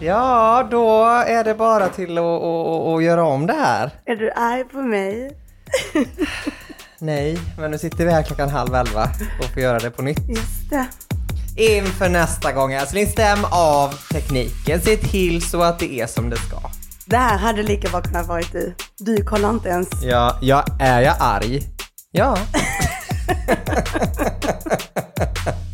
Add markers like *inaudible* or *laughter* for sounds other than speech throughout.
Ja, då är det bara till att, att, att göra om det här. Är du arg på mig? Nej, men nu sitter vi här klockan halv elva och får göra det på nytt. Just det. Inför nästa gång älskling, stäm av tekniken. Se till så att det är som det ska. Det här hade lika bra kunnat varit du. Du kollar inte ens. Ja, ja är jag arg? Ja. *laughs*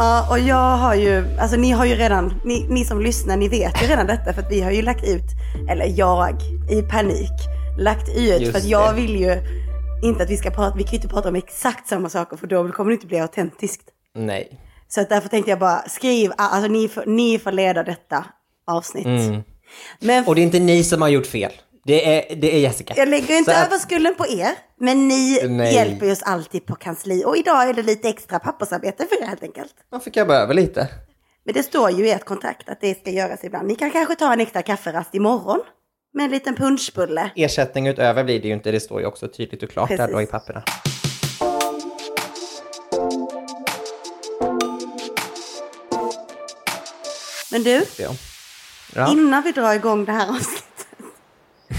Ja, och jag har ju, alltså ni har ju redan, ni, ni som lyssnar, ni vet ju redan detta för att vi har ju lagt ut, eller jag i panik, lagt ut Just för att jag det. vill ju inte att vi ska prata, vi kan ju inte prata om exakt samma saker för då kommer det inte bli autentiskt. Nej. Så att därför tänkte jag bara, skriv, alltså ni får, ni får leda detta avsnitt. Mm. Men Och det är inte ni som har gjort fel. Det är, det är Jessica. Jag lägger inte Så att- över skulden på er, men ni Nej. hjälper oss alltid på kansli. Och idag är det lite extra pappersarbete för er helt enkelt. Man fick jobba över lite. Men det står ju i ert kontrakt att det ska göras ibland. Ni kan kanske ta en extra kafferast imorgon med en liten punschbulle. Ersättning utöver blir det ju inte, det står ju också tydligt och klart där Precis. då i papperna. Men du, Ja. Ja. innan vi drar igång det här avsnittet,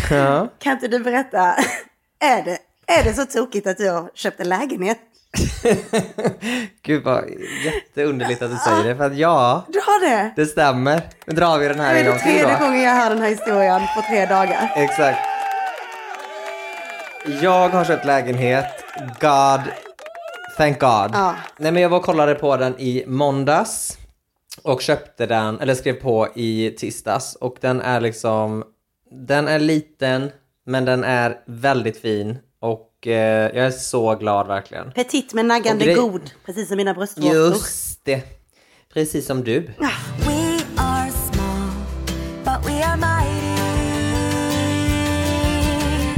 ja. kan inte du berätta, *laughs* är det, är det så tokigt att du har köpt en lägenhet? *laughs* Gud vad jätteunderligt att du säger det, för att ja, Du har det? det stämmer. Nu drar vi den här en är gång det till tredje då. gången jag hör den här historien på tre dagar. Exakt. Jag har köpt lägenhet. God. Thank God. Ja. Nej men jag var och kollade på den i måndags. Och köpte den, eller skrev på i tisdags. Och den är liksom, den är liten. Men den är väldigt fin. Och eh, jag är så glad verkligen. Petit men naggande grej- god, precis som mina bröstvårtor. Just det. Precis som du. We are small, but we are mighty.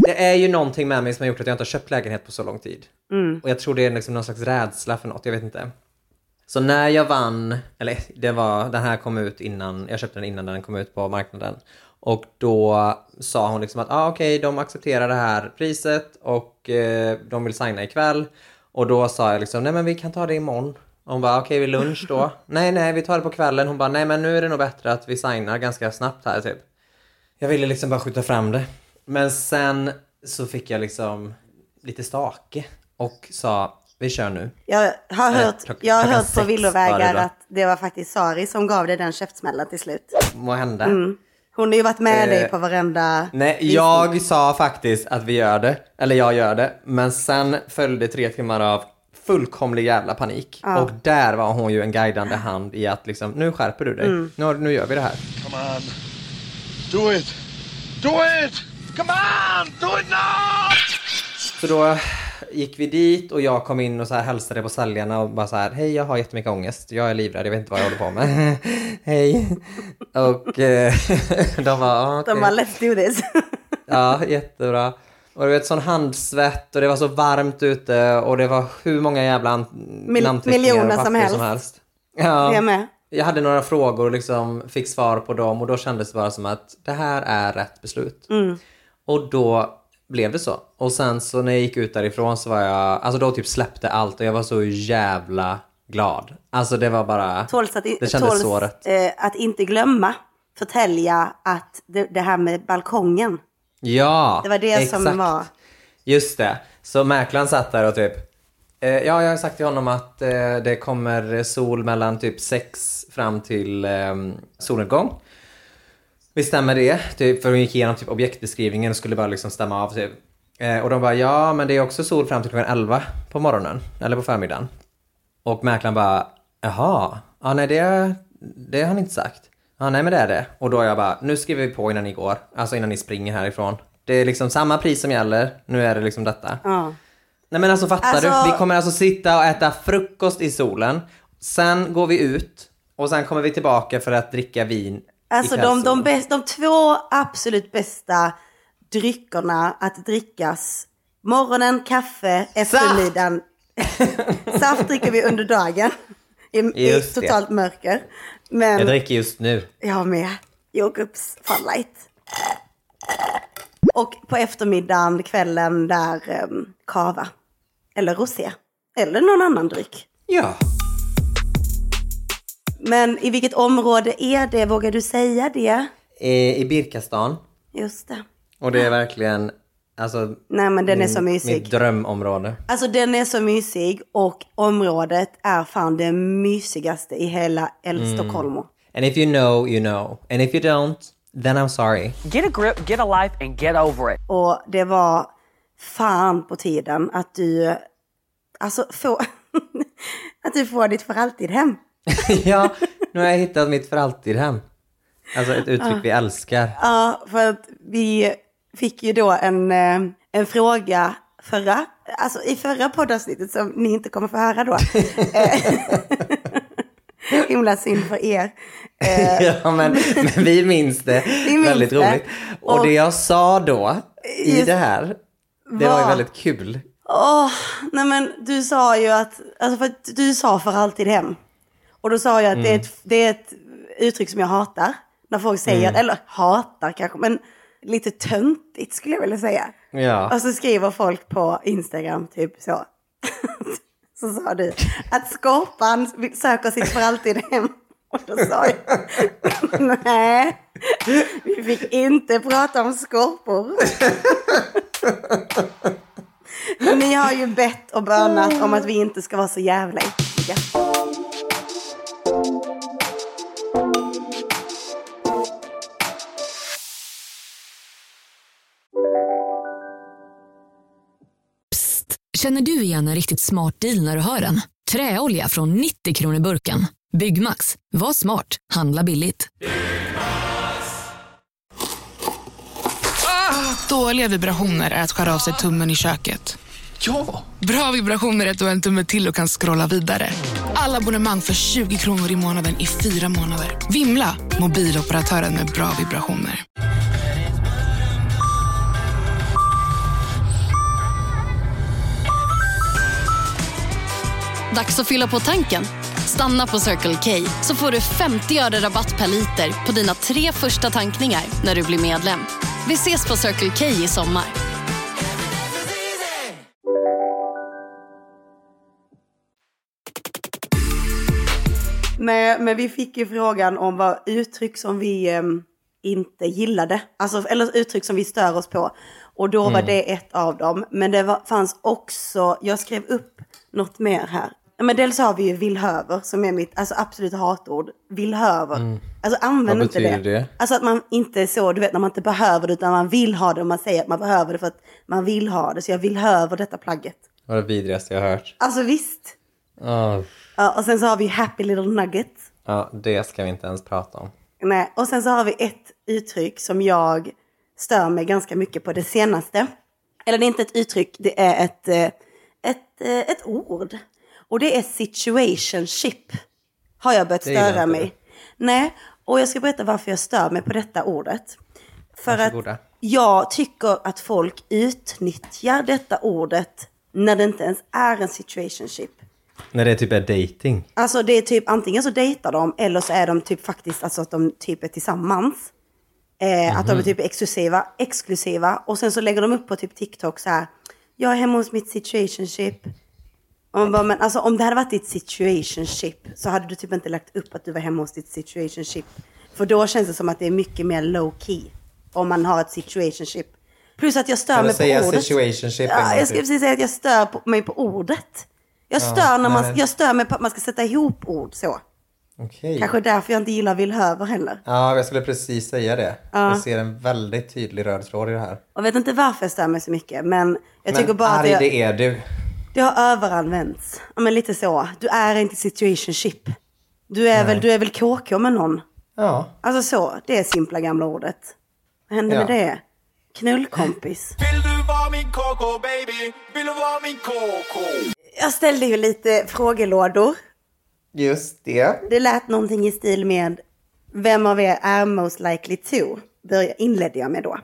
Det är ju någonting med mig som har gjort att jag inte har köpt lägenhet på så lång tid. Och jag tror det är liksom någon slags rädsla för något, jag vet inte. Så när jag vann, eller det var, den här kom ut innan, jag köpte den innan den kom ut på marknaden. Och då sa hon liksom att ah, okej, de accepterar det här priset och eh, de vill signa ikväll. Och då sa jag liksom, nej men vi kan ta det imorgon. Och hon bara, okej vid lunch då? *laughs* nej, nej, vi tar det på kvällen. Hon bara, nej men nu är det nog bättre att vi signar ganska snabbt här typ. Jag ville liksom bara skjuta fram det. Men sen så fick jag liksom lite stake och sa vi kör nu. Jag har hört, klock- jag har hört på villovägar att det var faktiskt Sari som gav dig den käftsmällen till slut. Må hända. Hon har ju varit med Eh, dig på varenda... Nej, jag sa faktiskt att vi gör det. Eller jag gör det. Men sen följde tre timmar av fullkomlig jävla panik. Och där var hon ju en guidande hand i att liksom, nu skärper du dig. Nu, nu gör vi det här. Come on. Do it. Do it! Come on! Do it now! Så då gick vi dit och jag kom in och så här hälsade på säljarna och bara så här, hej jag har jättemycket ångest, jag är livrädd, jag vet inte vad jag håller på med. *laughs* hej. Och eh, *laughs* de var, ah, okej. De bara, let's do this. *laughs* Ja, jättebra. Och du vet sån handsvett och det var så varmt ute och det var hur många jävla an- namnteckningar miljoner och som helst. Ja. Jag med. Jag hade några frågor och liksom fick svar på dem och då kändes det bara som att det här är rätt beslut. Mm. Och då blev det så. Och sen så när jag gick ut därifrån så var jag, alltså då typ släppte allt och jag var så jävla glad. Alltså det var bara, Tåls att, det kändes tåls, så rätt. eh, att inte glömma förtälja att det, det här med balkongen, Ja, det var det som exakt. var... Just det. Så mäklaren satt där och typ Eh, ja, jag har sagt till honom att eh, det kommer sol mellan typ 6 fram till eh, solnedgång. Visst stämmer det? Typ, för de gick igenom typ objektbeskrivningen och skulle bara liksom stämma av. Typ. Eh, och de bara, ja men det är också sol fram till klockan 11 på morgonen. Eller på förmiddagen. Och mäklaren bara, jaha, ja nej det, det har han inte sagt. Ja nej men det är det. Och då är jag bara, nu skriver vi på innan ni går. Alltså innan ni springer härifrån. Det är liksom samma pris som gäller. Nu är det liksom detta. Ja. Nej men alltså fattar Alltså- du? Vi kommer alltså sitta och äta frukost i solen. Sen går vi ut och sen kommer vi tillbaka för att dricka vin Alltså de, de, bäst, de två absolut bästa dryckerna att drickas. Morgonen, kaffe, eftermiddagen. *laughs* Saft dricker vi under dagen. I, i Just det. totalt mörker. Men Jag dricker just nu. jag med. Jordgubbs Fun Light. Och på eftermiddagen, kvällen, där um, kava. Eller rosé. Eller någon annan dryck. Ja. Men i vilket område är det? Vågar du säga det? I, i Birkastan. Just det. Och det är verkligen, alltså, Nej men den är så min- mysig. mitt drömområde. Alltså den är så mysig och området är fan det mysigaste i hela El Mm. Stockholm. And if you know, you know. And if you don't, then I'm sorry. Get a grip, get a life, and get over it. Och det var fan på tiden att du, alltså få, *laughs* att du får ditt för alltid hem. *laughs* ja, nu har jag hittat mitt för alltid hem. Alltså ett uttryck vi älskar. Ja, för att vi fick ju då en, eh, en fråga förra, alltså i förra poddavsnittet som ni inte kommer få höra då. *laughs* Eh, *laughs* Himla synd för er. Eh, ja, men, men vi minns det. minns väldigt det. roligt. Och, Och- det jag sa då i det här, det var ju Vad? väldigt kul. Åh, nej men du sa ju att, alltså för att du sa för alltid hem. Och då sa jag att det, är ett, det är ett uttryck som jag hatar. När folk säger, eller hatar kanske, men lite töntigt skulle jag vilja säga. Ja. Och så skriver folk på Instagram typ så. *laughs* så sa du att Skorpan söker sitt för alltid hem. Och då sa jag, *laughs* nej, vi fick inte prata om skorpor. *laughs* Ni har ju bett och bönat om att vi inte ska vara så jävla äckliga. Känner du igen en riktigt smart deal när du hör den? Träolja från 90 kronor burken. Byggmax. Var smart. Handla billigt. Dåliga vibrationer är att skära av sig tummen i köket. Ja! Bra vibrationer är att du har en tumme till och kan scrolla vidare. Alla abonnemang för 20 kronor i månaden i fyra månader. Vimla! Mobiloperatören med bra vibrationer. Dags att fylla på tanken. Stanna på Circle K så får du 50 öre rabatt per liter på dina tre första tankningar när du blir medlem. Vi ses på Circle K i sommar. Nej, men vi fick ju frågan om vad uttryck som vi em, inte gillade. Alltså, eller uttryck som vi stör oss på. Och då var det ett av dem. Men det var, fanns också, jag skrev upp något mer här. Men dels har vi ju villhöver som är mitt alltså, absolut hatord. Villhöver. Alltså använd Vad inte det. det? Alltså att man inte är så, du vet när man inte behöver det utan man vill ha det och man säger att man behöver det för att man vill ha det. Så jag vill höver detta plagget. Det var det vidrigaste jag har hört. Alltså visst. Åh, Ja, och sen så har vi happy little nugget. ja, det ska vi inte ens prata om. Nej, och sen så har vi ett uttryck som jag stör mig ganska mycket på det senaste. Eller det är inte ett uttryck, det är ett, eh, ett, eh, ett ord. Och det är situationship. Har jag börjat störa mig. Nej, och jag ska berätta varför jag stör mig på detta ordet. För Varsågoda. att jag tycker att folk utnyttjar detta ordet när det inte ens är en situationship. När det typ är dating. Alltså det är typ antingen så dejtar de eller så är de typ faktiskt alltså att de typ är tillsammans. Eh, Att de är typ exklusiva, exklusiva. Och sen så lägger de upp på typ TikTok så här. Jag är hemma hos mitt situationship. Man bara, men alltså om det hade varit ditt situationship så hade du typ inte lagt upp att du var hemma hos ditt situationship. För då känns det som att det är mycket mer low key. Om man har ett situationship. Plus att jag stör Kan mig på ordet. situationship Ja, jag ska precis säga att jag stör på, mig på ordet. Jag Ja, stör, när man, nej. jag stör mig på att man ska sätta ihop ord så. Okej. Kanske därför jag inte gillar villhöver heller. Ja, jag skulle precis säga det. Ja. Jag ser en väldigt tydlig röd tråd i det här. Jag vet inte varför jag stör mig så mycket, men jag Men tycker bara att arg jag, det är du. Det har överanvänts. Ja, men lite så. Du är inte situationship. Du är, Nej. väl, du är väl KK med någon? Ja. Alltså så, det är simpla gamla ordet. Vad hände Ja. med det? Knullkompis. *laughs* Vill du vara min KK baby? Vill du vara min KK? Jag ställde ju lite frågelådor. Just det. Det lät någonting i stil med Vem av er är most likely to? Börja, inledde jag med då.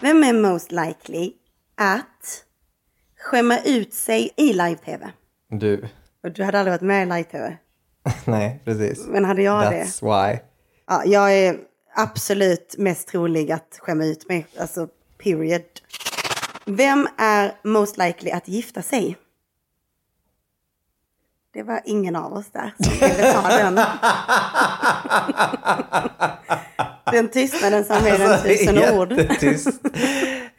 Vem är most likely att skämma ut sig i live-tv? Du. Och du hade aldrig varit med i live-tv. *laughs* Nej, precis. Men hade jag det? That's why. Ja, jag är absolut mest trolig att skämma ut mig. Alltså, period. Vem är most likely att gifta sig? Det var ingen av oss där som ville ta den. *laughs* den tystnaden som är den tusen *laughs* ord. Alltså,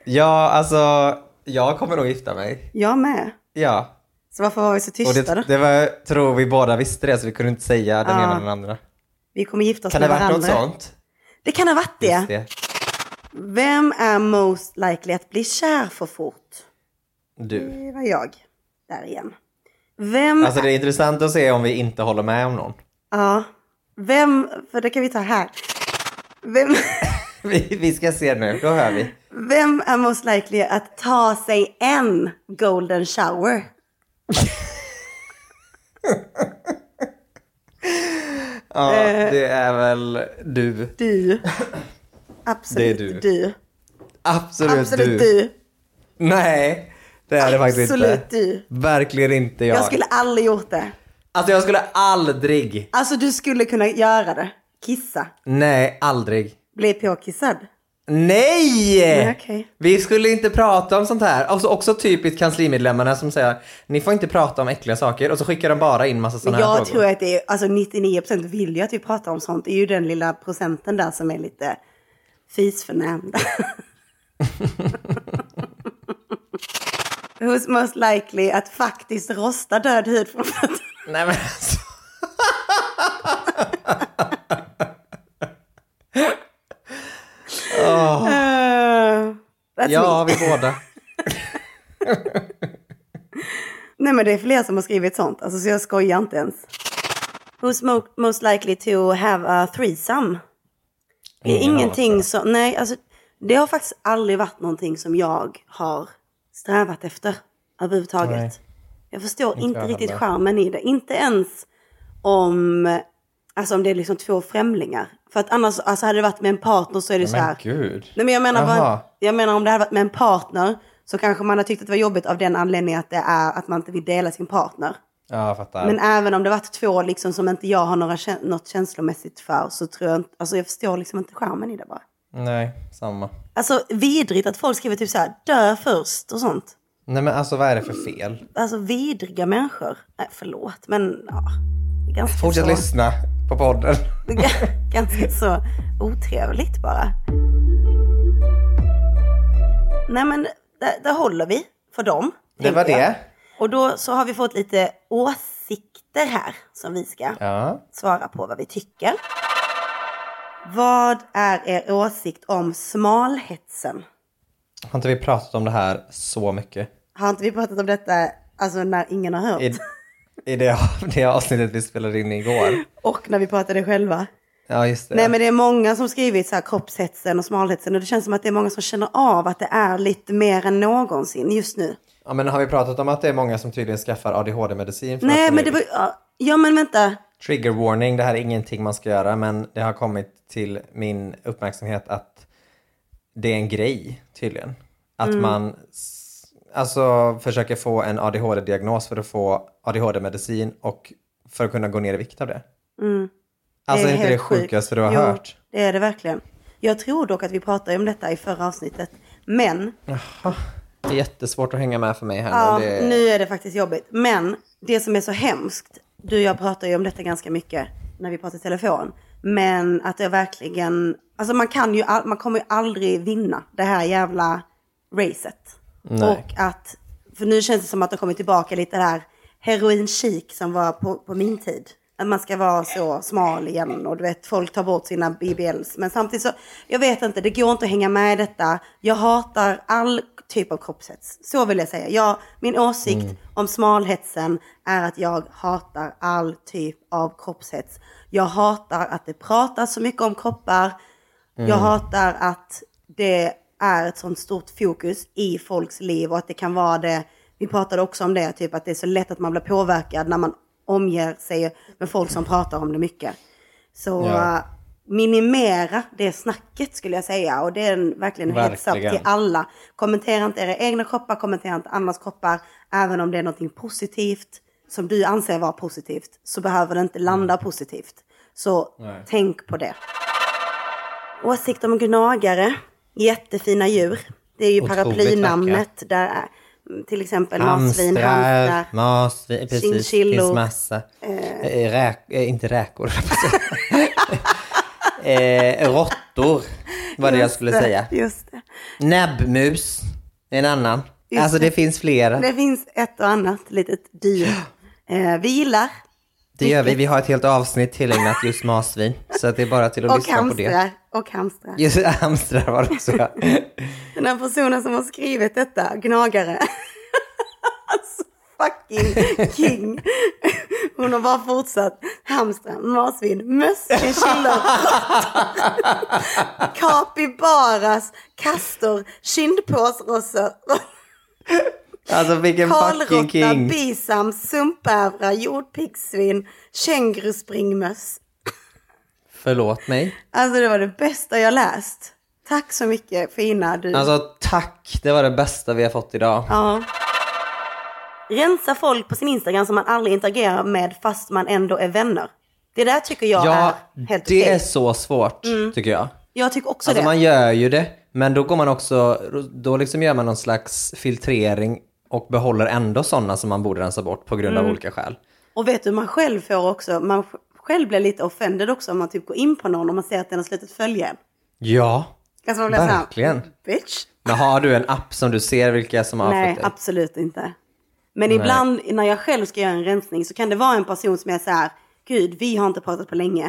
ja, alltså, jag kommer nog gifta mig. Jag med. Ja. Så varför var vi så Och tysta det, då? det var, tror vi båda visste det, så vi kunde inte säga den Ja. ena eller den andra. Vi kommer gifta oss Kan det med ha varit varandra. något sånt? Det kan ha varit det. Det. Vem är most likely att bli kär för fort? Du. Det var jag. Där igen. Vem Alltså det är intressant att se om vi inte håller med om någon. Ja. Vem, för det kan vi ta här. Vem, *laughs* *laughs* Vi, vi ska se nu, då hör vi. vem är most likely att ta sig en golden shower? *laughs* Ja, Eh. det är väl du. Du. *laughs* Absolut Det är du. du. Absolut, Absolut du. du. Nej, det är det faktiskt Absolut inte. du. Verkligen inte jag. Jag skulle aldrig gjort det. Alltså jag skulle aldrig. Alltså du skulle kunna göra det. Kissa. Nej, aldrig. Bli påkissad. Nej! Nej, okej. Vi skulle inte prata om sånt här. Alltså också typiskt kanslimedlemmarna som säger ni får inte prata om äckliga saker och så skickar de bara in massa såna här jag frågor. tror att det är, alltså 99% vill ju att vi pratar om sånt. Det är ju den lilla procenten där som är lite fisförnämnda. *laughs* Who's most likely att faktiskt rosta död hud från fötterna? Nej men alltså. *laughs* Åh. Uh, Ja, me. vi båda. *laughs* Nej men det är fler som har skrivit sånt, alltså, så jag skojar inte ens. Who's mo- most likely to have a threesome? Det är Ingen ingenting som, nej alltså det har faktiskt aldrig varit någonting som jag har strävat efter överhuvudtaget. Nej. Jag förstår Inte inte jag riktigt charmen i det. Inte ens om, alltså om det är liksom två främlingar. För att annars, alltså hade det varit med en partner så är det så Men här. gud. Nej men jag menar, bara, jag menar om det hade varit med en partner så kanske man har tyckt att det var jobbigt av den anledningen att det är att man inte vill dela sin partner. Ja, fattar. Men även om det varit två liksom som inte jag har några, något känslomässigt för så tror jag inte, alltså jag förstår liksom inte charmen i det bara. Nej, samma. Alltså vidrigt att folk skriver typ så här, dö först och sånt. Nej men alltså vad är det för fel? Alltså vidriga människor. Nej, förlåt, men ja. Ganska Fortsätt så, lyssna på podden. *laughs* ganska så otrevligt bara. Nej men där, där håller vi för dem. Det var jag. det. Och då så har vi fått lite åsikter här som vi ska Ja. svara på vad vi tycker. Vad är er åsikt om smalhetsen? Har inte vi pratat om det här så mycket? Har inte vi pratat om detta alltså när ingen har hört? I, i det, det avsnittet vi spelade in igår. Och när vi pratade själva? Ja, just det. Nej men det är många som skrivit så här kroppshetsen och smalhetsen och det känns som att det är många som känner av att det är lite mer än någonsin just nu. Ja, men har vi pratat om att det är många som tydligen skaffar ADHD-medicin? för Nej att men det var ja, men vänta. Trigger warning, det här är ingenting man ska göra men det har kommit till min uppmärksamhet att det är en grej tydligen. Att Mm. man alltså försöker få en ADHD-diagnos för att få ADHD-medicin och för att kunna gå ner i vikt av det. Mm. Alltså är, inte det sjukaste du har jo, hört? det är det verkligen. Jag tror dock att vi pratade om detta i förra avsnittet. Men Det är jättesvårt att hänga med för mig här Ja. Det... nu är det faktiskt jobbigt. Men det som är så hemskt, du och jag pratar ju om detta ganska mycket när vi pratar i telefon. Men att det verkligen, alltså man kan ju, all- man kommer ju aldrig vinna det här jävla racet. Nej. Och att, för nu känns det som att det kommer tillbaka lite det här heroin chic som var på, på min tid. Att man ska vara så smal igen och du vet folk tar bort sina BBLs. Men samtidigt så, jag vet inte, det går inte att hänga med i detta. Jag hatar all typ av kroppshets. Så vill jag säga. Jag, min åsikt Mm. om smalhetsen är att jag hatar all typ av kroppshets. Jag hatar att det pratas så mycket om kroppar. Mm. Jag hatar att det är ett sånt stort fokus i folks liv och att det kan vara det. Vi pratade också om det, typ att det är så lätt att man blir påverkad när man omger sig med folk som pratar om det mycket. Så Ja. uh, minimera det snacket skulle jag säga. Och det är en, verkligen en heads up till alla. Kommentera inte era egna kroppar, kommentera inte andras kroppar. Även om det är något positivt som du anser vara positivt så behöver det inte landa positivt. Så Nej. tänk på det. Åsikt om gnagare. Jättefina djur. Det är ju Otroligt paraplynamnet. Där är, till exempel marsvin, Hamstrar, marsvin, precis. Det Chinchillor. finns massa. Eh, räk, eh, inte räkor. *laughs* eh, råttor var det jag skulle Just det, säga. Just det. Näbbmus, en annan. Just alltså det finns flera. Det finns ett och annat litet dyr. *gasps* Eh, vi gillar. Det gör vi. Vi har ett helt avsnitt tillägnat just marsvin. Så det är bara till att Och lyssna på det. hamstrar. Och hamstrar. Just hamstrar var det också. Den här personen som har skrivit detta, gnagare. *laughs* alltså fucking king. Hon har bara fortsatt. Hamstrar, marsvin, möss, chinchillor, kapibaras, kastor, kindpåsrossor, Alltså vilken fucking king. bisam, sumpbävrar, jordpiggsvin, känguruspringmöss. Förlåt mig. Alltså det var det bästa jag läst. Tack så mycket fina du. Alltså tack, det var det bästa vi har fått idag. Ja. Rensa folk på sin Instagram som man aldrig interagerar med fast man ändå är vänner. Det där tycker jag Ja, är helt det okej. är så svårt Mm. tycker jag. Jag tycker också Alltså det. man gör ju det, men då går man också, då liksom gör man någon slags filtrering och behåller ändå sådana som man borde rensa bort på grund av Mm. olika skäl. Och vet du, man själv får också, man sj- själv blir lite offended också om man typ går in på någon och man ser att den har slutat följa en. Ja, Alltså man blir verkligen. bitch. Men har du en app som du ser vilka som har Nej, följt dig? absolut inte. Men Nej. ibland när jag själv ska göra en rensning så kan det vara en person som är så här, gud, vi har inte pratat på länge.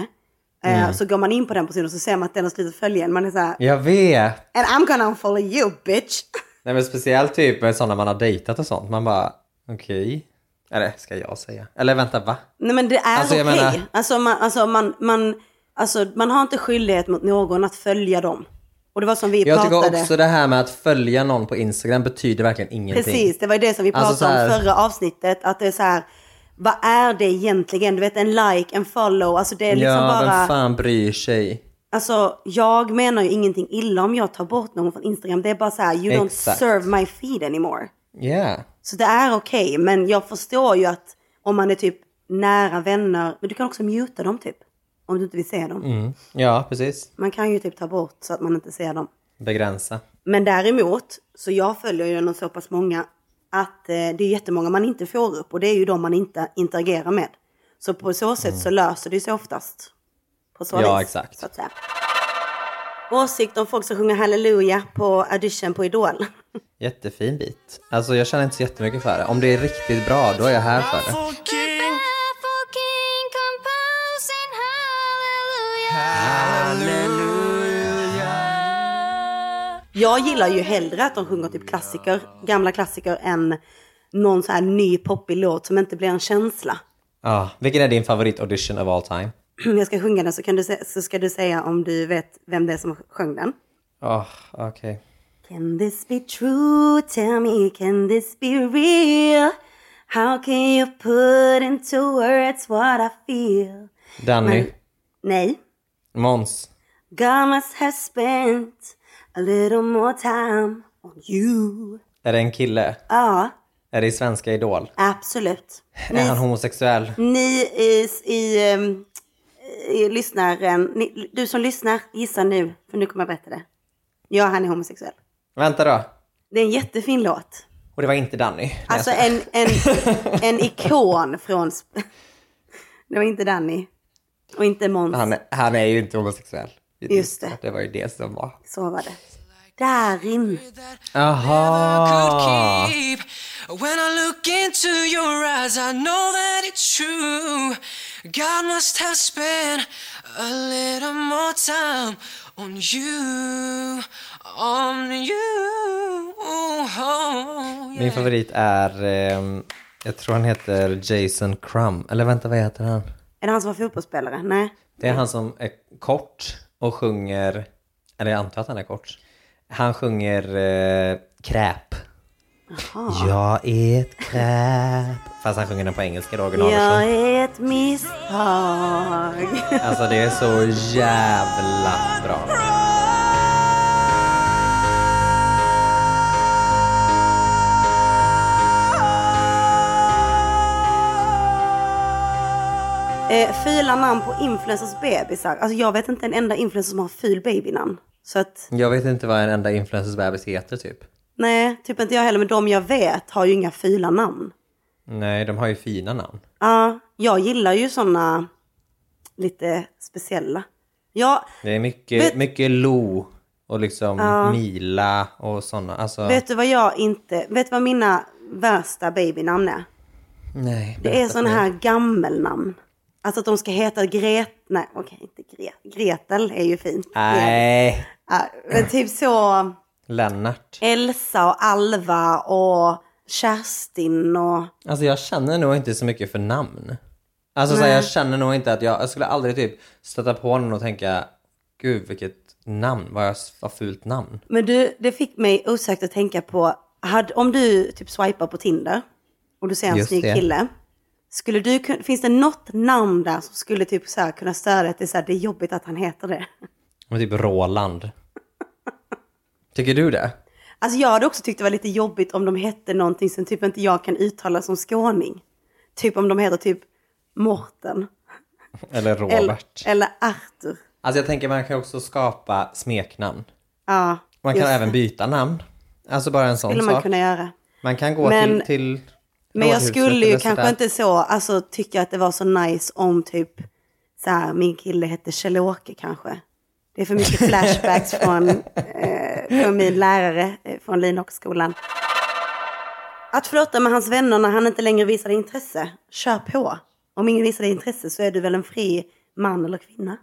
Eh, Mm. Så går man in på den personen och så ser man att den har slutat följa en. Man är så här, Jag vet. and I'm gonna unfollow you bitch. *laughs* Nej men speciellt typ sådana man har dejtat och sånt. Man bara, okej. Eller ska jag säga? Eller vänta, va? Nej men det är Alltså, okej. jag menar- Alltså, man, alltså, man, man, alltså man har inte skyldighet mot någon att följa dem. Och det var som vi Jag pratade. tycker också det här med att följa någon på Instagram betyder verkligen ingenting. Precis, det var ju det som vi pratade Alltså, så här- om förra avsnittet. Att det är så här, vad är det egentligen? Du vet en like, en follow, alltså det är liksom ja, bara... vem fan bryr sig? Alltså jag menar ju ingenting illa om jag tar bort någon från Instagram. Det är bara så här, you don't Exakt. serve my feed anymore. Ja. Så det är okej, men jag förstår ju att om man är typ nära vänner, men du kan också muta dem typ. Om du inte vill se dem. Mm. Ja, precis. Man kan ju typ ta bort så att man inte ser dem. Begränsa. Men däremot, så jag följer ju någon så pass många att eh, det är jättemånga man inte får upp och det är ju de man inte interagerar med. Så på så sätt så löser det sig oftast. På så. Ja, vis, exakt. Så att säga. Åsikt om folk som sjunger halleluja på audition på Idol. *laughs* Jättefin bit. Alltså jag känner inte så jättemycket för det. Om det är riktigt bra, då är jag här för det. Jag gillar ju hellre att de sjunger typ klassiker, gamla klassiker, än någon så här ny poppig låt som inte blir en känsla. Ja, vilken är din favorit audition of all time? Jag ska sjunga den så, kan du så ska du säga om du vet vem det är som sjöng den. Åh, okej. Can this be true? Tell me, can this be real? How can you put into words what I feel? Danny. Men- Nej. Måns. God must have spent a little more time on you. Är det en kille? Ja, Är det i Svenska Idol? absolut. Är han homosexuell? Ni i, i, i lyssnaren, ni, du som lyssnar, gissa nu, för nu kommer jag berätta det. Ja, han är homosexuell. Vänta då. Det är en jättefin låt. Och det var inte Danny? Alltså en, en, *laughs* en ikon från... *laughs* Det var inte Danny. Och inte Måns. Han, han är ju inte homosexuell. Just det. Det var ju det som var. Så var det. Darin. Aha! When I look into your eyes, I know that it's true. God must have spent a little more time on you, on you. Oh, Min favorit är, ehm, jag tror han heter Jason Crumb. Eller vänta, vad heter han? Är det han som var fotbollsspelare? Nej. Det är han som är kort och sjunger, eller jag antar att han är kort. Han sjunger eh, kräp. Jag är ett kräp. Fast han sjunger den på engelska då, Jag originalversion. är ett misstag. Alltså det är så jävla bra. Eh, fula namn på influencers bebisar. Alltså jag vet inte en enda influencer som har ful babynamn. Så att, Jag vet inte vad en enda influencers bebis heter typ. nej, typ inte jag heller. Men de jag vet har ju inga fula namn. Nej, de har ju fina namn. Ja, jag gillar ju sådana lite speciella. Ja, Det är mycket, Vet- mycket Lo och liksom Ja. Mila och sådana. Alltså, vet du vad jag inte, vet du vad mina värsta babynamn är? nej, Det är sådana här gammelnamn. Alltså att de ska heta Gret... Nej, okej, inte Gret. Gretel är ju fint. Nej, Ja, men typ så Lennart. Elsa och Alva och Kerstin och... Alltså jag känner nog inte så mycket för namn. Alltså så här, jag känner nog inte att jag, jag skulle aldrig typ stöta på någon och tänka Gud vilket namn, vad, jag, vad fult namn. Men du, det fick mig osökt att tänka på, hade, om du typ swipar på Tinder och du ser en Just snygg det. kille. Skulle du, finns det något namn där som skulle typ så kunna störa dig att det är, så här, det är jobbigt att han heter det? Men typ Roland. Tycker du det? Alltså jag hade också tyckt det var lite jobbigt om de hette någonting som typ inte jag kan uttala som skåning. Typ om de heter typ Morten. Eller Robert? Eller, eller Arthur. Alltså jag tänker man kan också skapa smeknamn. Ja, Man kan även byta namn. Alltså bara en sån skulle man sak. kunna göra. Man kan gå Men- till, till Men jag skulle ju kanske inte så, alltså tycka att det var så nice om typ så här, min kille hette Kjell-Åke kanske. Det är för mycket *laughs* flashbacks från, eh, från min lärare eh, från Linhockeyskolan. Att flirta med hans vänner när han inte längre visar dig intresse, kör på. Om ingen visar dig intresse så är du väl en fri man eller kvinna.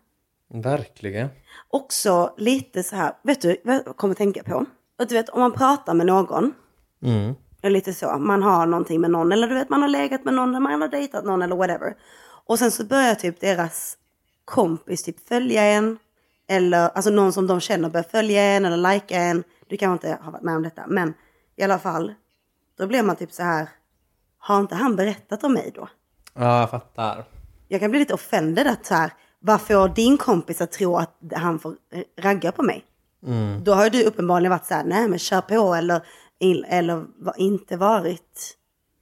Verkligen. Också lite så här, vet du vad jag kommer tänka på? Att du vet, om man pratar med någon, Mm. Lite så, man har någonting med någon, eller du vet man har legat med någon, eller man har dejtat någon eller whatever. Och sen så börjar typ deras kompis typ följa en, eller alltså någon som de känner börjar följa en eller likea en. Du kanske inte har varit med om detta, men i alla fall, då blir man typ så här, har inte han berättat om mig då? Ja, jag fattar. Jag kan bli lite offended att så här, vad får din kompis att tro att han får ragga på mig? Mm. Då har du uppenbarligen varit så här, nej men kör på eller, eller inte varit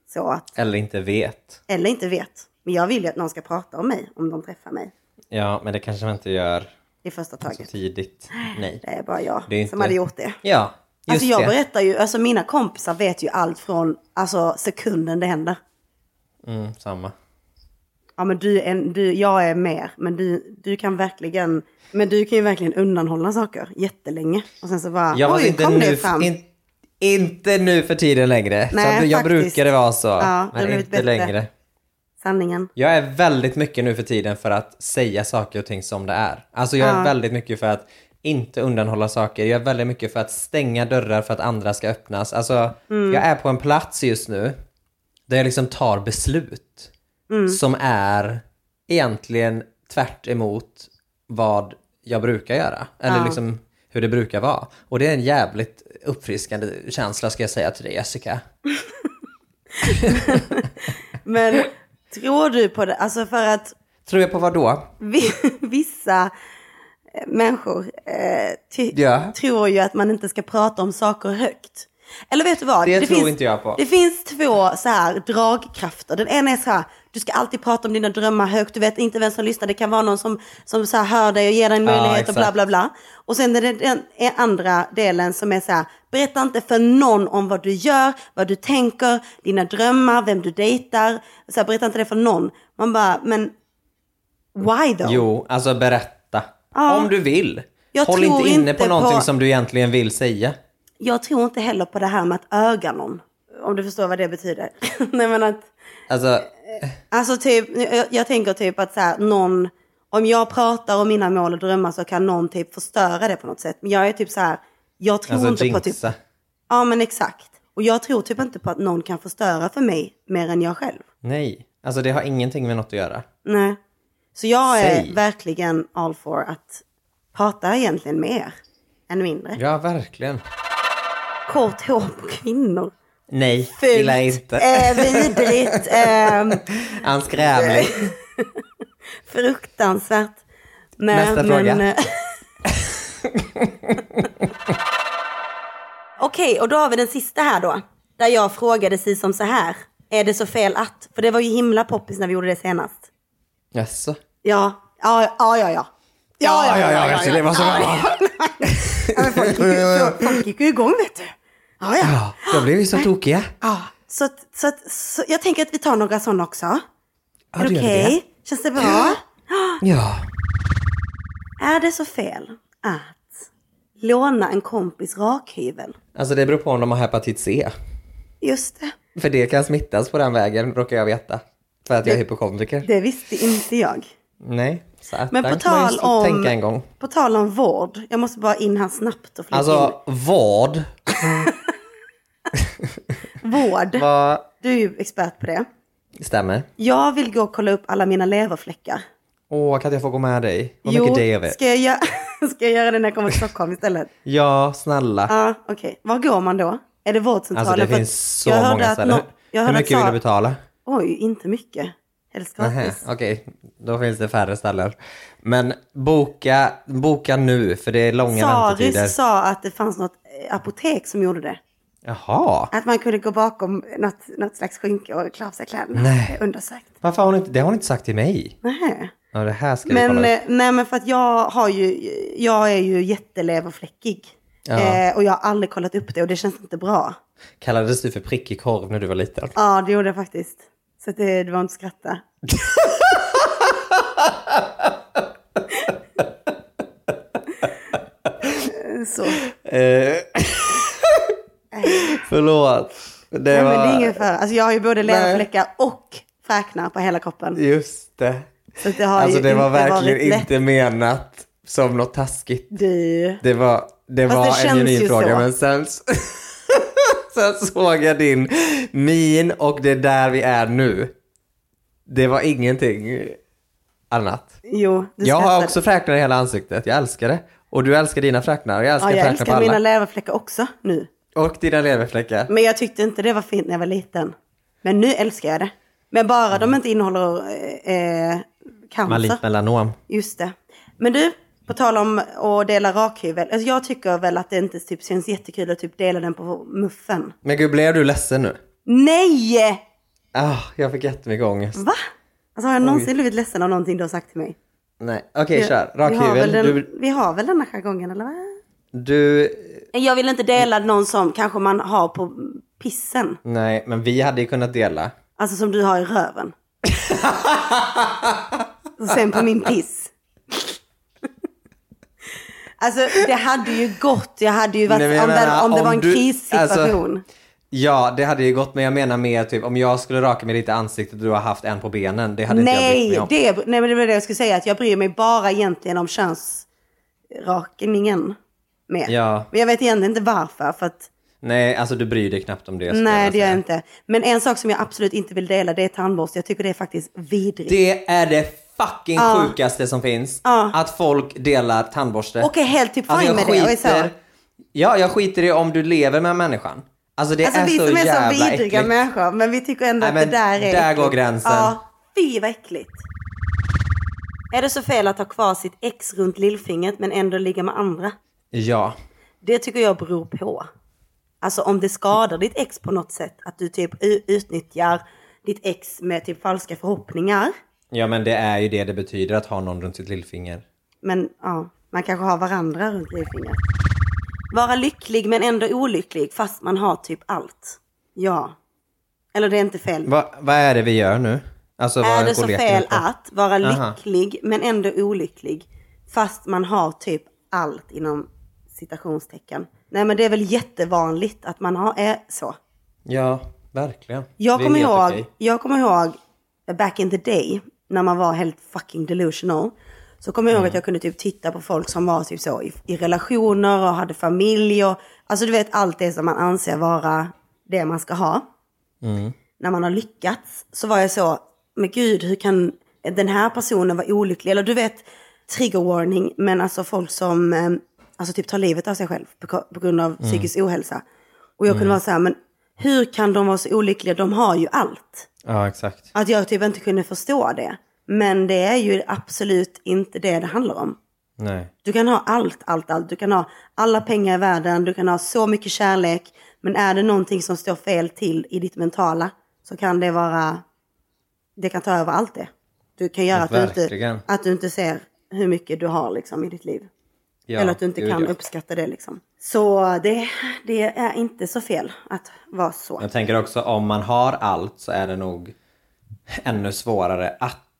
så att, Eller inte vet. eller inte vet. Men jag vill ju att någon ska prata om mig om de träffar mig Ja, men det kanske man inte gör i första så taget. tidigt. Nej. Det är bara jag är inte- som hade gjort det. Ja, just Alltså jag det. berättar ju, alltså mina kompisar vet ju allt från alltså, sekunden det händer. Mm, samma. Ja men du, är du, jag är mer, men du, du kan verkligen, men du kan ju verkligen undanhålla saker jättelänge. Och sen så bara, Jag oj, inte kom nu, det fram. in, inte nu för tiden längre. Nej, så jag faktiskt. brukade vara så, Ja, men inte bättre. längre. Sanningen. Jag är väldigt mycket nu för tiden för att säga saker och ting som det är. Alltså jag är Ja. väldigt mycket för att inte undanhålla saker. Jag är väldigt mycket för att stänga dörrar för att andra ska öppnas. Alltså, Mm. jag är på en plats just nu där jag liksom tar beslut Mm. som är egentligen tvärt emot vad jag brukar göra. Eller Ja. liksom hur det brukar vara. Och det är en jävligt uppfriskande känsla ska jag säga till dig Jessica. *laughs* Men tror du på det? Alltså för att Tror jag på vad då? vi, *laughs* vissa eh, människor eh, Ja. tror ju att man inte ska prata om saker högt. Eller vet du vad? Det tror finns, inte jag på. Det finns två så här dragkrafter. Den ena är så här, du ska alltid prata om dina drömmar högt. Du vet inte vem som lyssnar. Det kan vara någon som, som så här hör dig och ger dig en möjlighet och bla bla bla. Och sen är det den är andra delen som är så här, berätta inte för någon om vad du gör, vad du tänker, dina drömmar, vem du dejtar. Så här, berätta inte det för någon. Man bara, men why though? Jo, alltså berätta. Ja. Om du vill. Jag Håll inte inne inte på någonting på- som du egentligen vill säga. Jag tror inte heller på det här med att öga någon. Om du förstår vad det betyder. *laughs* Nej men att, Alltså, alltså typ, jag, jag tänker typ att så här, någon, om jag pratar om mina mål och drömmar så kan någon typ förstöra det på något sätt. Men jag är typ så här, jag tror alltså inte på typ, jinxa. ja men exakt. Och jag tror typ inte på att någon kan förstöra för mig mer än jag själv. Nej, alltså det har ingenting med något att göra. Nej. Så jag är Säg. verkligen all for att prata egentligen mer än mindre. Ja, verkligen. Kort hår på kvinnor. Nej, Fult, gillar inte. eh, vidrigt, *laughs* eh, Anskrämlig. *laughs* fruktansvärt. Nej, Nästa fråga. eh, *laughs* Okej, och då har vi den sista här då. Där jag frågade sig som så här. Är det så fel att? För det var ju himla poppis när vi gjorde det senast. Jaså? Ja, ja, ja, ja. ja. Ja, ja, ja, ja. Ja, men ju, folk gick ju igång vet du. Ja, ja. Ja, då blev vi så tokiga. ja. Så, så, så jag tänker att vi tar några sådana också. Ja, är det okej? Känns det bra? Ja. Är det så fel att låna en kompis rakhyvel? Alltså det beror på om de har hepatit C. Just det. För det kan smittas på den vägen, råkar jag veta. För att jag är hypokondriker. Det visste inte jag. Nej, så att Men på tal om-. På tal om vård. Jag måste bara in här snabbt och flika Alltså, vad? in. Vård. *laughs* Vad Du är ju expert på det. stämmer? Jag vill gå och kolla upp alla mina leverfläckar. Åh, kan jag få gå med dig? Vad mycket det är vi. ska jag, göra, *laughs* ska jag göra det när jag kommer till Stockholm istället? Ja, snälla. Ja, okej. Var går man då? Är det vårdcentralen? Alltså det finns så många ställen. jag Hur mycket vill du betala? Oj, inte mycket. Helst gratis. Okej, då finns det färre ställen. Men boka, boka nu, för det är långa väntetider. Saris sa att det fanns något apotek som gjorde det. Jaha, Att man kunde gå bakom något, något slags skynke och klä av sig kläderna. Nej. Undersökt. varför har hon inte, det har hon inte sagt till mig. Nähä. Ja, det här ska Men, eh, nej, men för att jag har ju, jag är ju jätteleverfläckig. Ja. Eh, och jag har aldrig kollat upp det och det känns inte bra. Kallades du för prickig korv när du var liten? Ja, det gjorde jag faktiskt. Så det, det var inte att skratta. *laughs* Eh, Så. Eh, Förlåt. Det Nej, var... men det är ingen för. Alltså jag har ju både leverfläckar och fräknar på hela kroppen. Just det. Så det har Alltså det var verkligen inte menat som något taskigt. Du. Det var, det Fast var det en genuin fråga så. men sen, *laughs* sen såg jag din min och det är där vi är nu. Det var ingenting annat. Jo, du Jag har också fräknar i hela ansiktet, jag älskar det. Och du älskar dina fräknar, och jag älskar Ja, jag älskar mina leverfläckar också nu. Och dina leverfläckar. Men jag tyckte inte det var fint när jag var liten. Men nu älskar jag det. Men bara de inte innehåller eh, cancer. Malignt melanom. Just det. Men du, på tal om att dela rakhyvel. Alltså jag tycker väl att det inte typ känns jättekul att typ dela den på muffen. Men gud, blev du ledsen nu? Nej! Ah, jag fick jättemycket ångest. Va? Alltså har jag någonsin blivit ledsen av någonting du har sagt till mig? Nej, okej Vi- kör. vi har, väl Rakhyvel. den, Du, vi har väl denna jargongen eller vad? du, Jag vill inte dela någon som kanske man har på pissen. nej, men vi hade ju kunnat dela. Alltså som du har i röven. Och sen på min piss. Alltså det hade ju gått. Jag hade ju varit, Nej, men jag om, menar, det, om det om var en du- krissituation. alltså- Ja, det hade ju gått, men jag menar mer typ om jag skulle raka mig lite i ansiktet och du har haft en på benen. Det hade inte jag brytt nej, mig om. det, nej, men det var det jag skulle säga. Att jag bryr mig bara egentligen om könsrakningen. Med. Ja. Men jag vet egentligen inte varför. För att, Nej, alltså du bryr dig knappt om det. nej, det gör jag inte. Men en sak som jag absolut inte vill dela, det är tandborste. Jag tycker det är faktiskt vidrigt. Det är det fucking Ja. sjukaste som finns. Ja. Att folk delar tandborste. Och är helt typ fine Alltså, med det. Och är så, skiter, ja, jag skiter i om du lever med människan. Alltså det alltså är vi så som är så vidriga äckligt. människor, men vi tycker ändå Nej, att det där är där går äckligt. gränsen. Ja, fy vad äckligt. Är det så fel att ha kvar sitt ex runt lillfingret men ändå ligga med andra? Ja. Det tycker jag beror på. Alltså om det skadar ditt ex på något sätt, att du typ utnyttjar ditt ex med typ falska förhoppningar. ja, men det är ju det det betyder att ha någon runt sitt lillfinger. Men ja, man kanske har varandra runt lillfingret. Vara lycklig men ändå olycklig fast man har typ allt. Ja. Eller det är inte fel. Va, vad är det vi gör nu? Alltså, är det så fel på? att vara Aha. lycklig men ändå olycklig fast man har typ allt inom citationstecken. Nej men det är väl jättevanligt att man har, är så. Ja, verkligen. Jag kommer, ihåg, jag kommer ihåg back in the day när man var helt fucking delusional. Så kommer jag ihåg att jag kunde typ titta på folk som var typ så i, i relationer och hade familj och alltså du vet allt det som man anser vara det man ska ha. Mm. När man har lyckats så var jag så, men gud hur kan den här personen vara olycklig? Eller du vet, trigger warning, men alltså folk som eh, alltså typ tar livet av sig själv på, på grund av Mm. psykisk ohälsa. Och jag kunde Mm. vara så här, men hur kan de vara så olyckliga? De har ju allt. Ja, exakt. Att jag typ inte kunde förstå det. Men det är ju absolut inte det det handlar om. Nej. Du kan ha allt, allt, allt. Du kan ha alla pengar i världen, du kan ha så mycket kärlek. Men är det någonting som står fel till i ditt mentala så kan det vara, det kan ta över allt det. Du kan göra att du, inte, att du inte ser hur mycket du har liksom i ditt liv. Ja, Eller att du inte kan ja. uppskatta det liksom. Så det, det är inte så fel att vara så. Jag tänker också om man har allt så är det nog ännu svårare att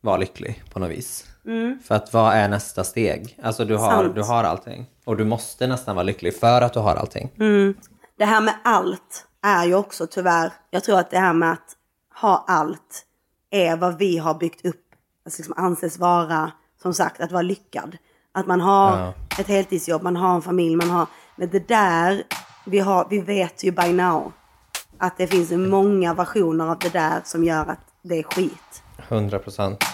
vara lycklig på något vis. Mm. För att vad är nästa steg? Alltså du har, Sant. du har allting. Och du måste nästan vara lycklig för att du har allting. Mm. Det här med allt är ju också tyvärr, jag tror att det här med att ha allt är vad vi har byggt upp, alltså liksom anses vara, som sagt, att vara lyckad. Att man har Ja. ett heltidsjobb, man har en familj, man har, men det där, vi, har, vi vet ju by now att det finns många versioner av det där som gör att det är skit. 100 procent.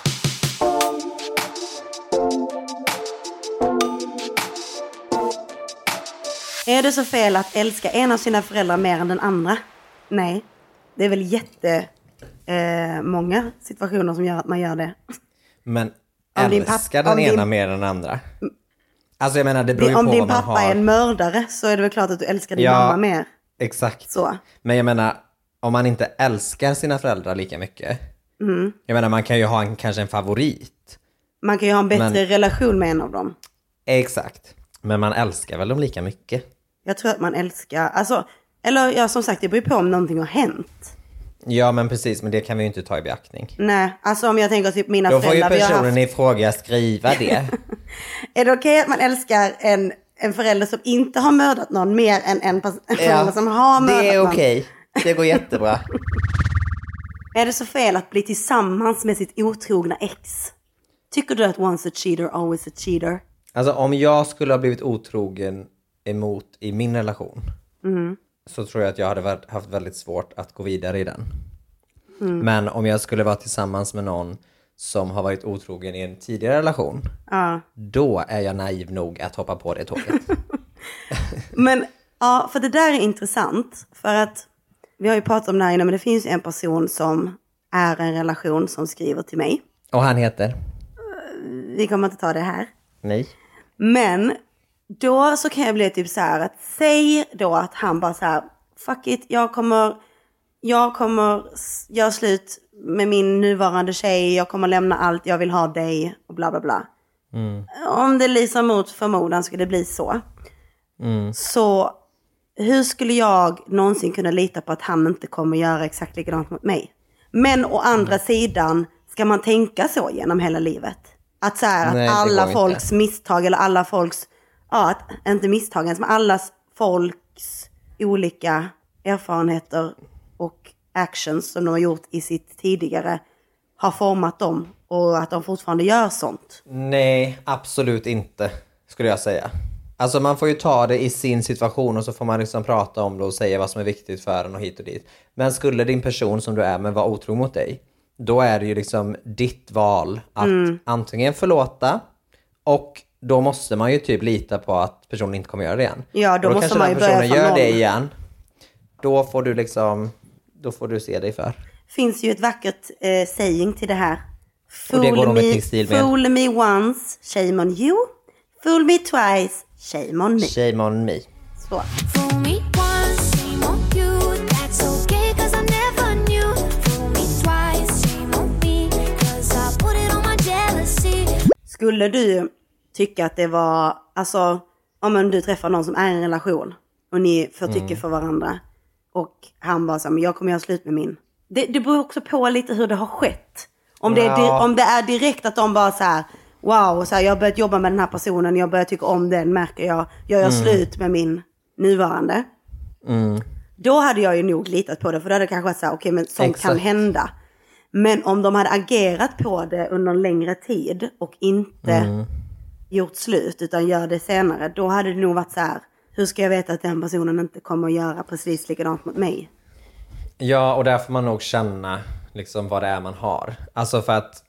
Är det så fel att älska en av sina föräldrar mer än den andra? Nej. Det är väl jätte eh, situationer som gör att man gör det. Men Om din älskar pappa- om den ena din- mer än den andra? Alltså jag menar det beror ju Om på din vad man pappa har. är en mördare så är det väl klart att du älskar din Ja. mamma mer. Exakt. Så. Men jag menar, om man inte älskar sina föräldrar lika mycket. Mm. Jag menar man kan ju ha en, kanske en favorit. Man kan ju ha en bättre Men- relation med en av dem. Exakt. Men man älskar väl dem lika mycket? Jag tror att man älskar, alltså, eller ja som sagt det beror ju på om någonting har hänt. Ja men precis, men det kan vi ju inte ta i beaktning. Nej, alltså om jag tänker typ mina Då får ju föräldrar. vi har personen haft, i fråga skriva det. *laughs* är det okej att man älskar en, en förälder som inte har mördat någon mer än en, en förälder som har mördat det är någon? okej. Det går jättebra. *laughs* Är det så fel att bli tillsammans med sitt otrogna ex? Tycker du att once a cheater, always a cheater? Alltså om jag skulle ha blivit otrogen emot i min relation Mm. så tror jag att jag hade varit- haft väldigt svårt att gå vidare i den. Mm. Men om jag skulle vara tillsammans med någon som har varit otrogen i en tidigare relation, Ja. då är jag naiv nog att hoppa på det tåget. *laughs* Men ja, för det där är intressant. För att vi har ju pratat om det här innan, men det finns en person som är en relation som skriver till mig. Och han heter? Vi kommer inte ta det här. Nej. Men då så kan jag bli typ så här att säg då att han bara så här, fuck it, jag kommer, jag kommer göra slut med min nuvarande tjej, jag kommer lämna allt, jag vill ha dig och bla bla bla. Mm. Om det liksom mot förmodan skulle bli så, Mm. så hur skulle jag någonsin kunna lita på att han inte kommer göra exakt likadant mot mig? Men å andra sidan, ska man tänka så genom hela livet? Att så här, Nej, att alla går inte. folks misstag eller alla folks, ja, att, inte misstag men allas folks olika erfarenheter och actions som de har gjort i sitt tidigare har format dem och att de fortfarande gör sånt. Nej, absolut inte, skulle jag säga. Alltså man får ju ta det i sin situation och så får man liksom prata om det och säga vad som är viktigt för en och hit och dit. Men skulle din person som du är med vara otrogen mot dig, då är det ju liksom ditt val att Mm. antingen förlåta och då måste man ju typ lita på att personen inte kommer göra det igen. Ja, då Och måste man ju börja personen gör det igen. Då får du liksom, då får du se dig för. finns ju ett vackert eh, saying till det här. Och det går me, fool me once, shame on you. Fool me twice, shame on me. Shame on me. Så. Skulle du tycka att det var, alltså om du träffar någon som är i en relation och ni förtycker Mm. för varandra och han bara så här, men jag kommer göra slut med min. Det, det beror också på lite hur det har skett. Om det, är, Ja. om det är direkt att de bara så här, wow, så här, jag har börjat jobba med den här personen, jag börjar tycka om den, märker jag. Jag gör Mm. slut med min nuvarande. Mm. Då hade jag ju nog litat på det, för då hade det kanske varit så här, okej men sånt kan hända. Men om de hade agerat på det under en längre tid och inte Mm. gjort slut utan gör det senare, då hade det nog varit så här, hur ska jag veta att den personen inte kommer att göra precis likadant mot mig? Ja, och där får man nog känna liksom vad det är man har. Alltså för att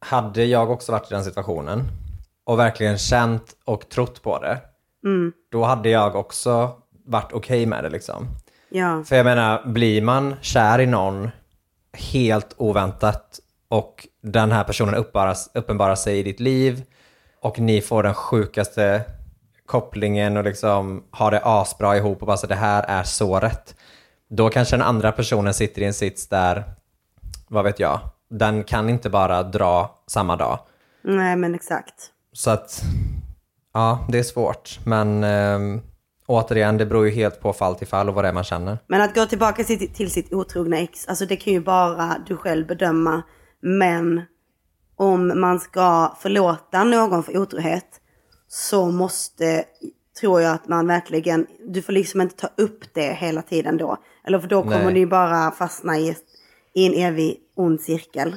hade jag också varit i den situationen och verkligen känt och trott på det, Mm. då hade jag också varit okej med det liksom. Ja. För jag menar, blir man kär i någon helt oväntat och den här personen uppenbaras, uppenbarar sig i ditt liv och ni får den sjukaste kopplingen och liksom har det asbra ihop och bara så det här är så rätt. Då kanske den andra personen sitter i en sits där, vad vet jag, den kan inte bara dra samma dag. Nej men exakt. Så att, ja, det är svårt. Men ehm, återigen, det beror ju helt på fall till fall och vad det är man känner. Men att gå tillbaka till, till sitt otrogna ex, alltså det kan ju bara du själv bedöma. Men om man ska förlåta någon för otrohet så måste, tror jag att man verkligen, du får liksom inte ta upp det hela tiden då. Eller för då kommer Nej. du ju bara fastna i, i en evig ond cirkel.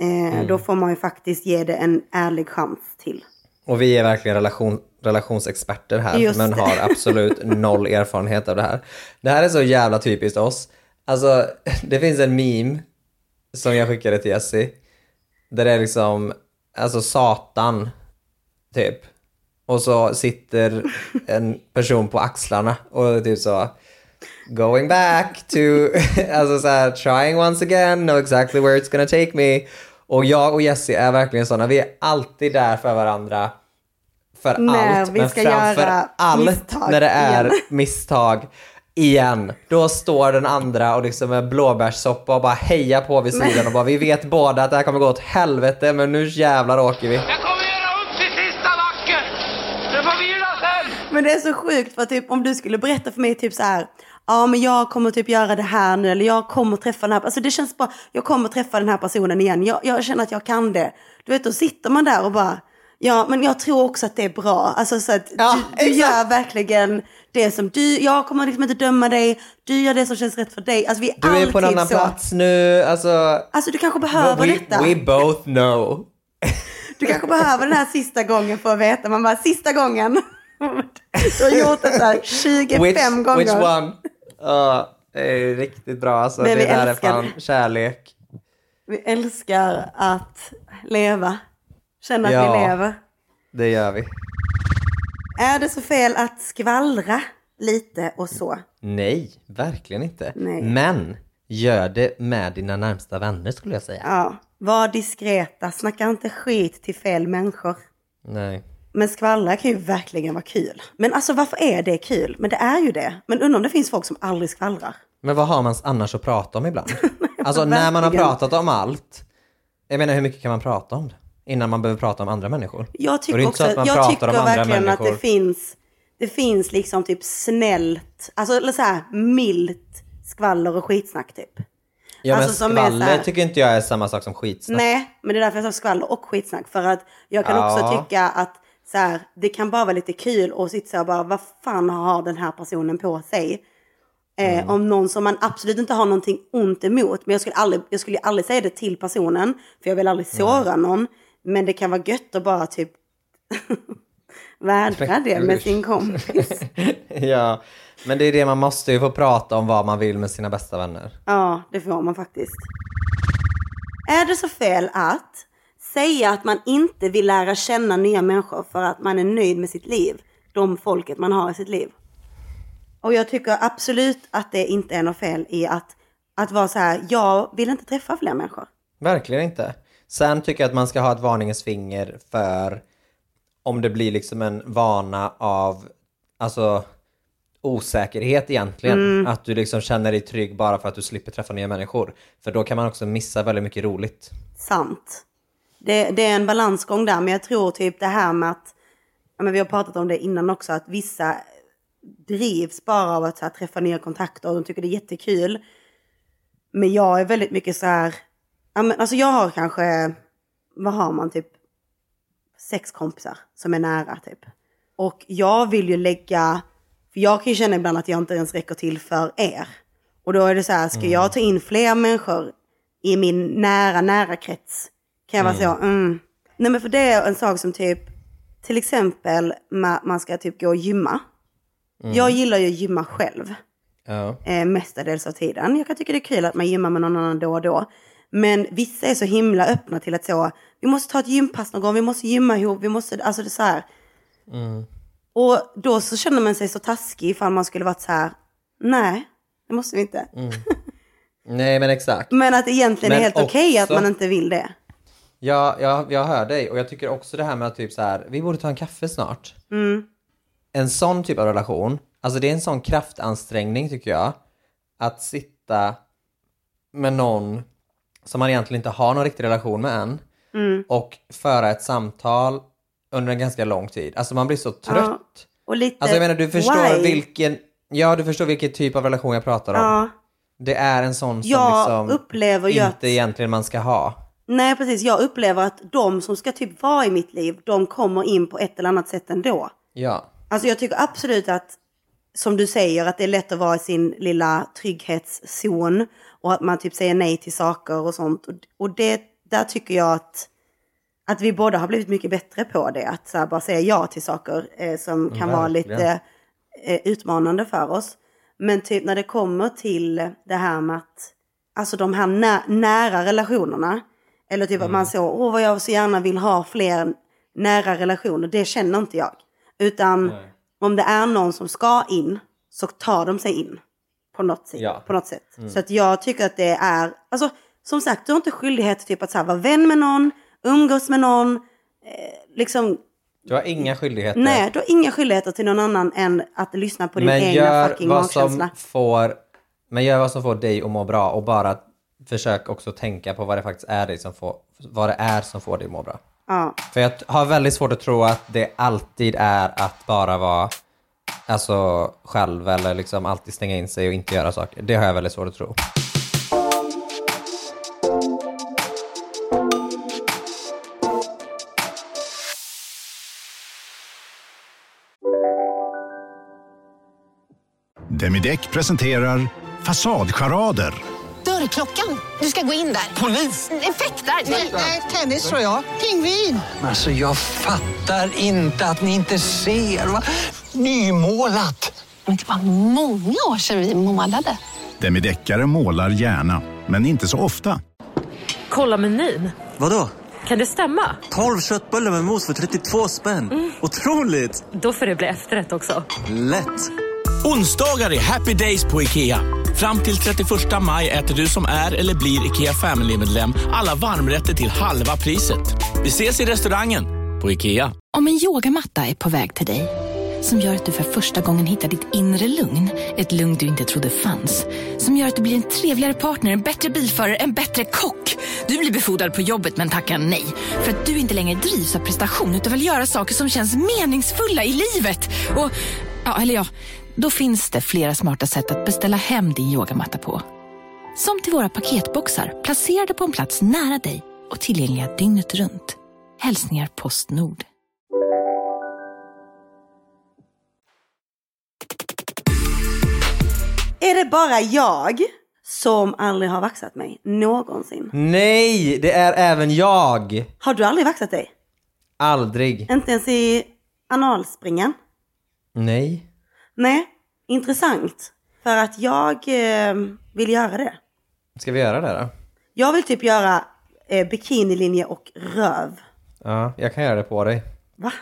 Eh, Mm. Då får man ju faktiskt ge det en ärlig chans till. Och vi är verkligen relation, relationsexperter här, Just men har *laughs* absolut noll erfarenhet av det här. Det här är så jävla typiskt oss. Alltså, *laughs* det finns en meme som jag skickade till Jessie. Där det är liksom, alltså Satan, typ. Och så sitter en person på axlarna och typ så going back to, *laughs* alltså så här, trying once again, know exactly where it's gonna take me. Och jag och Jessie är verkligen sådana, vi är alltid där för varandra. För När allt, vi men ska framför göra allt när det är igen. *laughs* misstag igen. Då står den andra och liksom med blåbärssoppa och bara hejar på vid sidan och bara vi vet båda att det här kommer gå åt helvete men nu jävlar åker vi. Jag kommer göra upp till sista backen! Du får vila sen! Men det är så sjukt för typ om du skulle berätta för mig typ så här. Ja men jag kommer typ göra det här nu eller jag kommer träffa den här. Alltså det känns bara. Jag kommer träffa den här personen igen. Jag, jag känner att jag kan det. Du vet då sitter man där och bara. Ja men jag tror också att det är bra. Alltså så att du, du gör verkligen det som du. Jag kommer liksom inte döma dig. Du gör det som känns rätt för dig. Alltså vi är Du är på en annan så. plats nu, alltså. Alltså du kanske behöver we, detta. we both know. *laughs* Du kanske behöver den här sista gången för att veta. Man bara sista gången. *laughs* Du har gjort det där 25 which, gånger. Which one? Ja, det är riktigt bra alltså. Men det där älskar är fan kärlek. Vi älskar att leva. Känna att Ja. vi lever. Det gör vi. Är det så fel att skvallra lite och så? Nej, verkligen inte. Nej. Men gör det med dina närmsta vänner skulle jag säga. Ja. Var diskreta, snacka inte skit till fel människor. Nej. Men skvallra kan ju verkligen vara kul. Men alltså varför är det kul? Men det är ju det. Men undrar om det finns folk som aldrig skvallrar. Men vad har man annars att prata om ibland? *laughs* Alltså när man har pratat om allt. Jag menar hur mycket kan man prata om det? Innan man behöver prata om andra människor. Jag tycker också att jag tycker verkligen att människor. det finns, det finns liksom typ snällt, alltså eller så här milt skvaller och skitsnack typ. Ja men Alltså, skvaller här- tycker inte jag är samma sak som skitsnack. Nej, men det är därför jag sa skvaller och skitsnack. För att jag kan Ja. också tycka att så här, det kan bara vara lite kul och sitta så här bara, vad fan har den här personen på sig? Eh, Mm. Om någon som man absolut inte har någonting ont emot. Men jag skulle, aldrig, jag skulle aldrig säga det till personen. För jag vill aldrig såra någon. Men det kan vara gött att bara typ *laughs* vädra det med sin kompis. *laughs* ja, men det är det man måste ju få prata om vad man vill med sina bästa vänner. Ja, det får man faktiskt. Är det så fel att säga att man inte vill lära känna nya människor för att man är nöjd med sitt liv? De folket man har i sitt liv. Och jag tycker absolut att det inte är något fel i att, att vara så här, jag vill inte träffa fler människor. Verkligen inte. Sen tycker jag att man ska ha ett varningens finger för om det blir liksom en vana av alltså osäkerhet egentligen. Mm. Att du liksom känner dig trygg bara för att du slipper träffa nya människor. För då kan man också missa väldigt mycket roligt. Sant. Det, det är en balansgång där, men jag tror typ det här med att, ja, men vi har pratat om det innan också, att vissa drivs bara av att här, träffa nya kontakter och de tycker det är jättekul. Men jag är väldigt mycket så här, ja, men, alltså jag har kanske, vad har man typ, sex kompisar som är nära typ. Och jag vill ju lägga, för jag kan ju känna ibland att jag inte ens räcker till för er. Och då är det så här, ska Mm. jag ta in fler människor i min nära, nära krets? Kan jag vara Mm. så, mm. Nej men för det är en sak som typ, till exempel ma- man ska typ gå och gymma. Mm. Jag gillar ju att gymma själv Ja. eh, mestadels av tiden. Jag kan tycka det är kul att man gymmar med någon annan då och då. Men vissa är så himla öppna till att så, vi måste ta ett gympass någon gång, vi måste gymma ihop, vi måste, alltså det är så här. Mm. Och då så känner man sig så taskig ifall man skulle varit så här, nej, det måste vi inte. Mm. *laughs* Nej men exakt. Men att egentligen är Men helt okej att också- man inte vill det. Ja, jag, jag hör dig och jag tycker också det här med att typ så här, vi borde ta en kaffe snart. Mm. En sån typ av relation, alltså det är en sån kraftansträngning tycker jag. Att sitta med någon som man egentligen inte har någon riktig relation med än Mm. och föra ett samtal under en ganska lång tid. Alltså man blir så trött. Ja. Och lite, Alltså jag menar du förstår why? vilken, ja du förstår vilken typ av relation jag pratar om. Ja. Det är en sån som Jag liksom upplever inte att- egentligen man ska ha. Nej, precis. Jag upplever att de som ska typ vara i mitt liv, de kommer in på ett eller annat sätt ändå. Ja. Alltså jag tycker absolut att, som du säger, att det är lätt att vara i sin lilla trygghetszon och att man typ säger nej till saker och sånt. Och, det, där tycker jag att, att vi båda har blivit mycket bättre på det. Att så bara säga ja till saker eh, som kan vara Verkligen. lite eh, utmanande för oss. Men typ när det kommer till det här med att, alltså de här nä- nära relationerna. Eller typ att man så, åh vad jag så gärna vill ha fler nära relationer. Det känner inte jag. Utan om det är någon som ska in så tar de sig in. På något sätt. Ja. På något sätt. Mm. Så att jag tycker att det är, alltså som sagt du har inte skyldighet typ att så här, vara vän med någon, umgås med någon. Eh, liksom, Du har inga skyldigheter. nej du har inga skyldigheter till någon annan än att lyssna på din men egna fucking magkänsla. får Men gör vad som får dig att må bra och bara försök också tänka på vad det faktiskt är det som får, vad det är som får dig att må bra. Ja. För jag har väldigt svårt att tro att det alltid är att bara vara alltså själv eller liksom alltid stänga in sig och inte göra saker. Det har jag väldigt svårt att tro. Demideck presenterar Fasadcharader. Dörrklockan. Du ska gå in där. Polis? Effektar? Nej, tennis tror jag. Pingvin. Alltså jag fattar inte att ni inte ser. Va? Nymålat! Men det var många år sedan vi målade. Demideckare målar gärna, men inte så ofta. Kolla menyn. Vadå? Kan det stämma? 12 köttbullar med mos för 32 spänn. Otroligt! Då får det bli efterrätt också. Lätt! Onsdagar är happy days på IKEA. Fram till 31 maj äter du som är eller blir IKEA Family-medlem alla varmrätter till halva priset. Vi ses i restaurangen på IKEA. Om en yogamatta är på väg till dig, som gör att du för första gången hittar ditt inre lugn, ett lugn du inte trodde fanns, som gör att du blir en trevligare partner, en bättre bilförare, en bättre kock. Du blir befordrad på jobbet men tackar nej, för att du inte längre drivs av prestation utan vill göra saker som känns meningsfulla i livet. Och, ja, eller ja, då finns det flera smarta sätt att beställa hem din yogamatta på. Som till våra paketboxar placerade på en plats nära dig och tillgängliga dygnet runt. Hälsningar Postnord. Är det bara jag som aldrig har vaxat mig någonsin? Nej, det är även jag! Har du aldrig vaxat dig? Aldrig. Inte ens i analspringen? Nej. Nej, intressant. För att jag eh, vill göra det. Ska vi göra det då? Jag vill typ göra eh, bikinilinje och röv. Ja, jag kan göra det på dig. Va?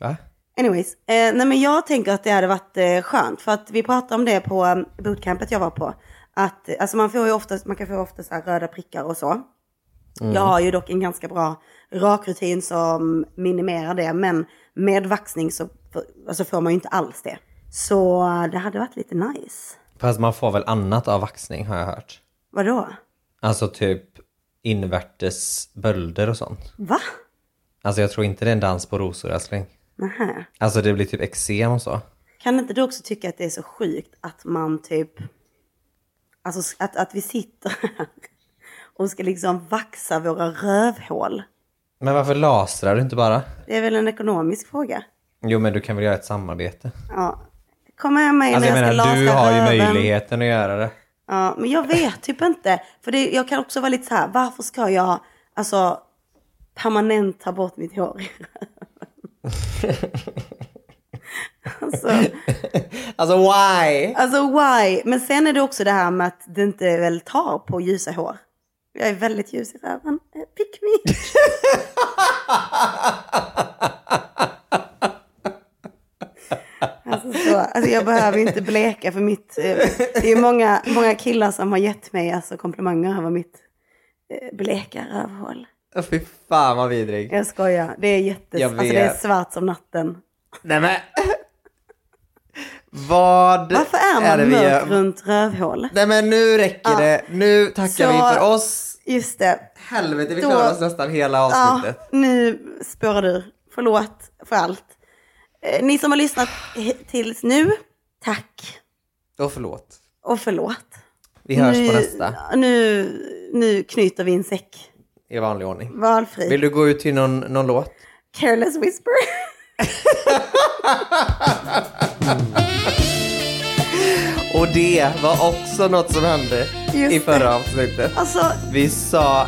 Va? Anyways, eh, nej men jag tänker att det hade varit eh, skönt för att vi pratade om det på um, bootcampet jag var på. Att eh, alltså man får ju ofta, man kan få ofta så här röda prickar och så. Mm. Jag har ju dock en ganska bra rakrutin som minimerar det, men med vaxning så alltså får man ju inte alls det. Så det hade varit lite nice. Fast man får väl annat av vaxning har jag hört. Vadå? Alltså typ invärtes bölder och sånt. Va? Alltså jag tror inte det är en dans på rosor älskling. Nähä. Alltså det blir typ eksem och så. Kan inte du också tycka att det är så sjukt att man typ, alltså att, att vi sitter här *laughs* och ska liksom vaxa våra rövhål? Men varför lasrar du inte bara? Det är väl en ekonomisk fråga. Jo men du kan väl göra ett samarbete? Ja. Kom här med Alltså jag när jag ska menar du har ju möjligheten att göra det. Ja, men jag vet typ inte. För det, jag kan också vara lite så här, varför ska jag alltså permanent ta bort mitt hår? *laughs* alltså, Alltså why? alltså why? Men sen är det också det här med att det inte väl tar på ljusa hår. Jag är väldigt ljus i röven. Eh, Pick me. *laughs* Alltså, så, alltså jag behöver inte bleka för mitt... Eh, det är många, många killar som har gett mig alltså, komplimanger över mitt eh, bleka rövhål. Fy fan vad vidrig. Jag skojar. Det är jättes... Alltså det är svart som natten. Nej men. Vad Varför är man det vi mörk runt rövhålet? Nej men nu räcker Ja. det. Nu tackar Så- vi för oss. Just det. Helvete, vi Då- klarar oss nästan hela avsnittet. Ja, nu spårar du. Förlåt för allt. Eh, Ni som har lyssnat tills nu, tack. Och förlåt. Och förlåt. Vi hörs nu, på nästa. Nu, nu knyter vi en säck. I vanlig ordning. Valfri. Vill du gå ut till någon, någon låt? Careless whisper. *laughs* Och det var också något som hände Just i förra det. avsnittet. Alltså, Vi sa,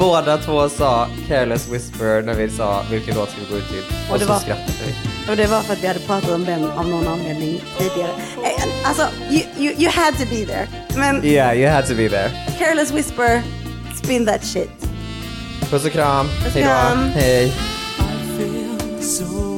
båda två sa Careless Whisper när vi sa vilken låt ska vi gå ut till. Och, Och så var- skrattade vi. Och det var för att vi hade pratat om den av någon anledning tidigare. Eh, Alltså, you, you, you had to be there. Men Yeah, you had to be there. Careless whisper, spin that shit. Puss och kram. Puss och Hej då. kram. Hej. feel so